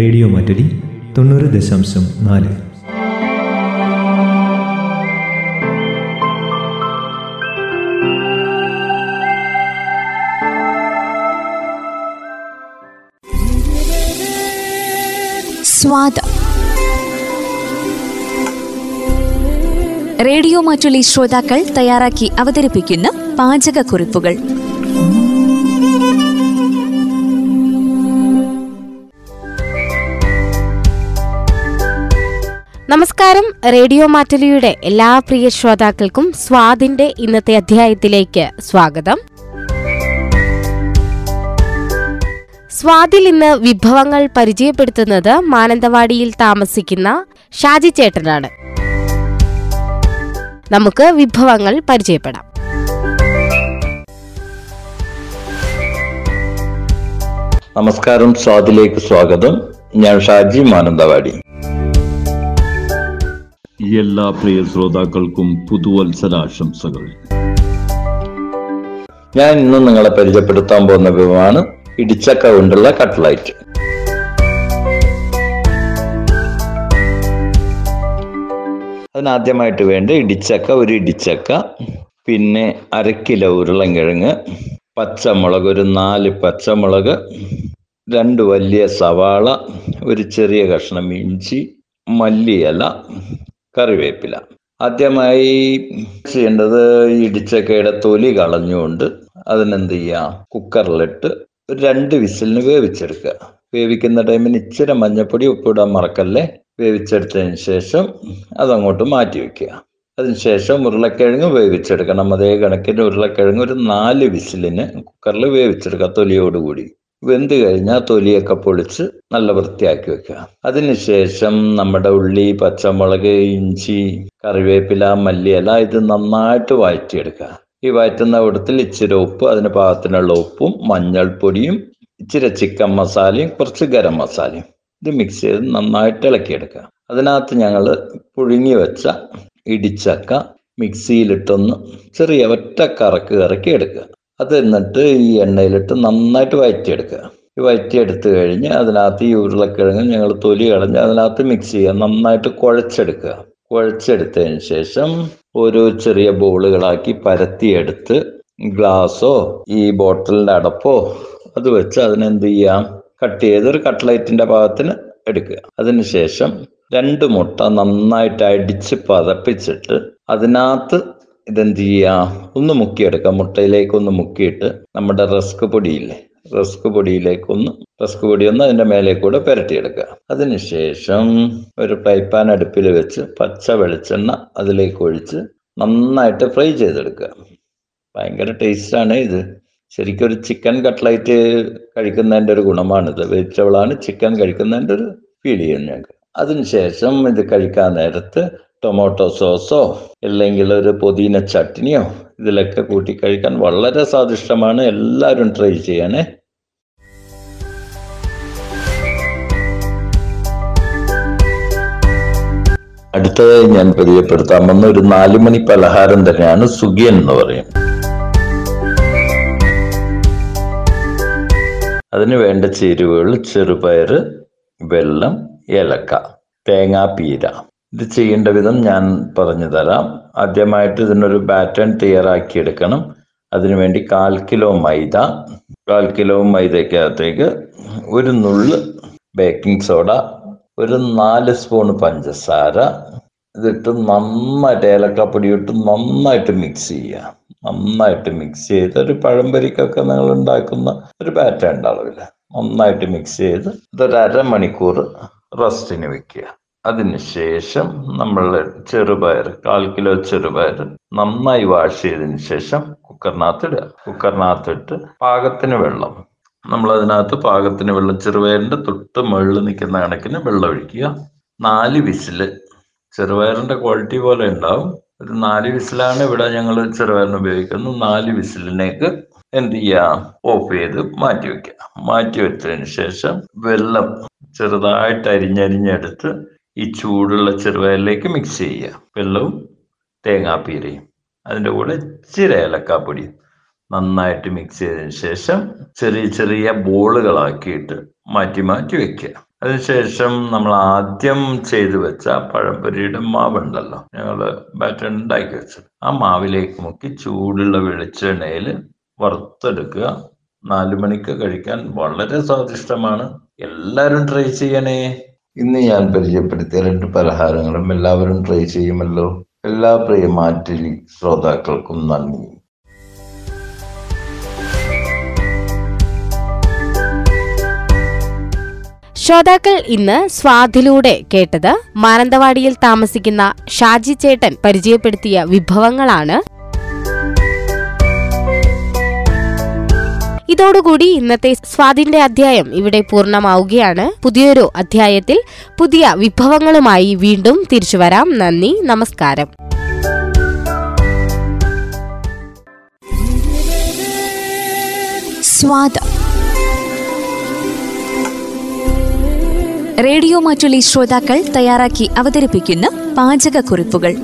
Radio Mattoli തൊണ്ണൂറ് ദശാംശം നാല്. സ്വാദ റേഡിയോ മാറ്റുള്ളി ശ്രോതാക്കൾ തയ്യാറാക്കി അവതരിപ്പിക്കുന്ന പാചകക്കുറിപ്പുകൾ. നമസ്കാരം. റേഡിയോ മാറ്റലിയുടെ എല്ലാ പ്രിയ ശ്രോതാക്കൾക്കും സ്വാദിന്റെ ഇന്നത്തെ അധ്യായത്തിലേക്ക് സ്വാഗതം. സ്വാതിൽ ഇന്ന് വിഭവങ്ങൾ പരിചയപ്പെടുത്തുന്നത് മാനന്തവാടിയിൽ താമസിക്കുന്ന ഷാജി ചേട്ടനാണ്. നമുക്ക് വിഭവങ്ങൾ പരിചയപ്പെടാം. നമസ്കാരം സ്വാതിലേക്ക് സ്വാഗതം. ഞാൻ ഷാജി മാനന്തവാടി. എല്ലാ പ്രിയ ശ്രോതാക്കൾക്കും പുതുവത്സരാശംസകൾ. ഞാൻ ഇന്ന് നിങ്ങളെ പരിചയപ്പെടുത്താൻ പോകുന്ന വിഭവമാണ് ഇടിച്ചക്ക കൊണ്ടുള്ള കട്ട്ലൈറ്റ്. അതിനാദ്യമായിട്ട് വേണ്ട ഇടിച്ചക്ക ഒരു ഇടിച്ചക്ക പിന്നെ അര കിലോ ഉരുളൻകിഴങ്ങ് പച്ചമുളക് ഒരു നാല് പച്ചമുളക് രണ്ട് വലിയ സവാള ഒരു ചെറിയ കഷ്ണം ഇഞ്ചി മല്ലിയില കറിവേപ്പില. ആദ്യമായി ചെയ്യേണ്ടത് ഇടിച്ചക്കയുടെ തൊലി കളഞ്ഞുകൊണ്ട് അതിനെന്ത് ചെയ്യാം കുക്കറിലിട്ട് ഒരു രണ്ട് വിസിലിന് വേവിച്ചെടുക്കുക. വേവിക്കുന്ന ടൈമിന് ഇച്ചിരി മഞ്ഞപ്പൊടി ഉപ്പിടാൻ മറക്കല്ലേ? വേവിച്ചെടുത്തതിന് ശേഷം അതങ്ങോട്ട് മാറ്റി വെക്കുക. അതിനുശേഷം ഉരുളക്കിഴങ്ങ് വേവിച്ചെടുക്കണം. അതേ കണക്കിന് ഉരുളക്കിഴങ്ങ് ഒരു നാല് വിസിലിന് കുക്കറിൽ വേവിച്ചെടുക്കുക തൊലിയോടുകൂടി. വെന്ത് കഴിഞ്ഞാൽ തൊലിയൊക്കെ പൊളിച്ച് നല്ല വൃത്തിയാക്കി വെക്കുക. അതിനുശേഷം നമ്മുടെ ഉള്ളി പച്ചമുളക് ഇഞ്ചി കറിവേപ്പില മല്ലിയില ഇത് നന്നായിട്ട് വഴറ്റിയെടുക്കുക. ഈ വഴറ്റുന്ന കൂട്ടത്തിൽ ഇച്ചിരി ഉപ്പ് അതിന് പാകത്തിനുള്ള ഉപ്പും മഞ്ഞൾപ്പൊടിയും ഇച്ചിരി ചിക്കൻ മസാലയും കുറച്ച് ഗരം മസാലയും. ഇത് മിക്സ് ചെയ്ത് നന്നായിട്ട് ഇളക്കിയെടുക്കുക. അതിനകത്ത് ഞങ്ങൾ പുഴുങ്ങി വെച്ച ഇടിച്ചക്ക മിക്സിയിലിട്ടൊന്ന് ചെറിയ ഒറ്റ കറക്ക് കറക്കി എടുക്കുക അത് എന്നിട്ട് ഈ എണ്ണയിലിട്ട് നന്നായിട്ട് വയറ്റിയെടുക്കുക. ഈ വയറ്റിയെടുത്ത് കഴിഞ്ഞ് അതിനകത്ത് ഈ ഉരുളക്കിഴങ്ങ് ഞങ്ങൾ തൊലി കളഞ്ഞ് അതിനകത്ത് മിക്സ് ചെയ്യുക. നന്നായിട്ട് കുഴച്ചെടുക്കുക. കുഴച്ചെടുത്തതിന് ശേഷം ഓരോ ചെറിയ ബോളുകളാക്കി പരത്തിയെടുത്ത് ഗ്ലാസോ ഈ ബോട്ടിലിന്റെ അടപ്പോ അത് വെച്ച് അതിനെന്ത് ചെയ്യാം കട്ട് ചെയ്തൊരു കട്ട്ലൈറ്റിന്റെ ഭാഗത്തിന് എടുക്കുക. അതിനുശേഷം രണ്ട് മുട്ട നന്നായിട്ട് അടിച്ച് പതപ്പിച്ചിട്ട് അതിനകത്ത് ഇതെന്ത് ചെയ്യുക ഒന്ന് മുക്കിയെടുക്കുക മുട്ടയിലേക്ക് ഒന്ന് മുക്കിയിട്ട് നമ്മുടെ റസ്ക് പൊടിയില്ലേ? റസ്ക് പൊടിയിലേക്കൊന്ന് റസ്ക് പൊടി ഒന്ന് അതിന്റെ മേലെ കൂടെ പുരട്ടിയെടുക്കുക അതിനുശേഷം ഒരു ഫ്രൈ പാൻ അടുപ്പിൽ വെച്ച് പച്ച വെളിച്ചെണ്ണ അതിലേക്ക് ഒഴിച്ച് നന്നായിട്ട് ഫ്രൈ ചെയ്തെടുക്കുക. ഭയങ്കര ടേസ്റ്റാണ് ഇത്. ശരിക്കും ഒരു ചിക്കൻ കട്ട്ലൈറ്റ് കഴിക്കുന്നതിന്റെ ഒരു ഗുണമാണിത്. വെജിറ്റബിളാണ് ചിക്കൻ കഴിക്കുന്നതിന്റെ ഒരു ഫീൽ ചെയ്യുന്നത് ഞങ്ങൾക്ക്. അതിനുശേഷം ഇത് കഴിക്കാൻ നേരത്ത് ടൊമാറ്റോ സോസോ അല്ലെങ്കിൽ ഒരു പുതിന ചട്നിയോ ഇതിലൊക്കെ കൂട്ടി കഴിക്കാൻ വളരെ സ്വാദിഷ്ടമാണ്. എല്ലാവരും ട്രൈ ചെയ്യണേ. അടുത്തതായി ഞാൻ പരിചയപ്പെടുത്താൻ വന്ന ഒരു നാലുമണി പലഹാരം തന്നെയാണ് സുഖിയൻ എന്ന് പറയും. അതിന് വേണ്ട ചേരുവകൾ ചെറുപയർ വെള്ളം ഏലക്ക തേങ്ങാപ്പീര ഇത് ചെയ്യേണ്ട വിധം ഞാൻ പറഞ്ഞു തരാം. ആദ്യമായിട്ട് ഇതിനൊരു ബാറ്റേൺ തയ്യാറാക്കിയെടുക്കണം അതിനുവേണ്ടി കാൽ കിലോ മൈദ. കാൽ കിലോ മൈദക്കകത്തേക്ക് ഒരു നുള്ള് ബേക്കിംഗ് സോഡ ഒരു നാല് സ്പൂൺ പഞ്ചസാര. ഇതിട്ട് നന്നായിട്ട് ഏലക്കാപ്പൊടി ഇട്ട് നന്നായിട്ട് മിക്സ് ചെയ്യുക. നന്നായിട്ട് മിക്സ് ചെയ്ത് ഒരു പഴംപരിക്കൊക്കെ നിങ്ങൾ ഉണ്ടാക്കുന്ന ഒരു ബാറ്റേണ്ട ഉണ്ടാവില്ല നന്നായിട്ട് മിക്സ് ചെയ്ത് ഇതൊരു അരമണിക്കൂർ റെസ്റ്റിന് വെക്കുക. അതിനുശേഷം നമ്മൾ ചെറുപയർ കാൽ കിലോ ചെറുപയർ നന്നായി വാഷ് ചെയ്തതിന് ശേഷം കുക്കറിനകത്ത് ഇടുക. കുക്കറിനകത്തിട്ട് പാകത്തിന് വെള്ളം. നമ്മൾ അതിനകത്ത് പാകത്തിന് വെള്ളം ചെറുപയറിന്റെ തൊട്ട് മുകളിൽ നിൽക്കുന്ന കണക്കിന് വെള്ളം ഒഴിക്കുക. നാല് വിസിൽ ചെറുപയറിന്റെ ക്വാളിറ്റി പോലെ ഉണ്ടാവും. ഒരു നാല് വിസിലാണ് ഇവിടെ ഞങ്ങൾ ചെറുപയറിന് ഉപയോഗിക്കുന്നത്. നാല് വിസിലിനേക്ക് എന്ത് ചെയ്യാം ഓഫ് ചെയ്ത് മാറ്റി വെക്കുക മാറ്റി വെച്ചതിന് ശേഷം വെള്ളം ചെറുതായിട്ട് അരിഞ്ഞരിഞ്ഞെടുത്ത് ഈ ചൂടുള്ള ചെറുപയറിലേക്ക് മിക്സ് ചെയ്യുക. വെള്ളവും തേങ്ങാപ്പീരയും. അതിന്റെ കൂടെ ഇച്ചിരി ഏലക്കാപ്പൊടിയും നന്നായിട്ട് മിക്സ് ചെയ്തതിന് ശേഷം ചെറിയ ചെറിയ ബോളുകളാക്കിയിട്ട് മാറ്റി മാറ്റി വെക്കുക. അതിനുശേഷം നമ്മൾ ആദ്യം ചെയ്തു വെച്ച പഴംപൊരിയുടെ മാവുണ്ടല്ലോ. ഞങ്ങൾ ബാറ്റർ ഉണ്ടാക്കി വെച്ചത്. ആ മാവിലേക്ക് മുക്കി ചൂടുള്ള വെളിച്ചെണ്ണയിൽ വറുത്തെടുക്കുക. നാലു മണിക്ക് കഴിക്കാൻ വളരെ സ്വാദിഷ്ടമാണ്. എല്ലാവരും ട്രൈ ചെയ്യണേ. ഇന്ന് ഞാൻ പരിചയപ്പെടുത്തിയ രണ്ട് പലഹാരങ്ങളും എല്ലാവരും ട്രൈ ചെയ്യുമല്ലോ. എല്ലാ പ്രിയ മാറ്റിലി ശ്രോതാക്കൾക്കും നന്ദി. ശ്രോതാക്കൾ ഇന്ന് സ്വാദിലൂടെ കേട്ടത് മാനന്തവാടിയിൽ താമസിക്കുന്ന ഷാജി ചേട്ടൻ പരിചയപ്പെടുത്തിയ വിഭവങ്ങളാണ് ഇതോടുകൂടി ഇന്നത്തെ സ്വാതിന്റെ അധ്യായം ഇവിടെ പൂർണമാവുകയാണ്. പുതിയൊരു അധ്യായത്തിൽ പുതിയ വിഭവങ്ങളുമായി വീണ്ടും തിരിച്ചു വരാം. നന്ദി നമസ്കാരം. സ്വാദ. റേഡിയോ മാറ്റുള്ളി ശ്രോതാക്കൾ തയ്യാറാക്കി അവതരിപ്പിക്കുന്ന പാചകക്കുറിപ്പുകൾ.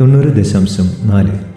തൊണ്ണൂറ് ദശാംശം നാല്.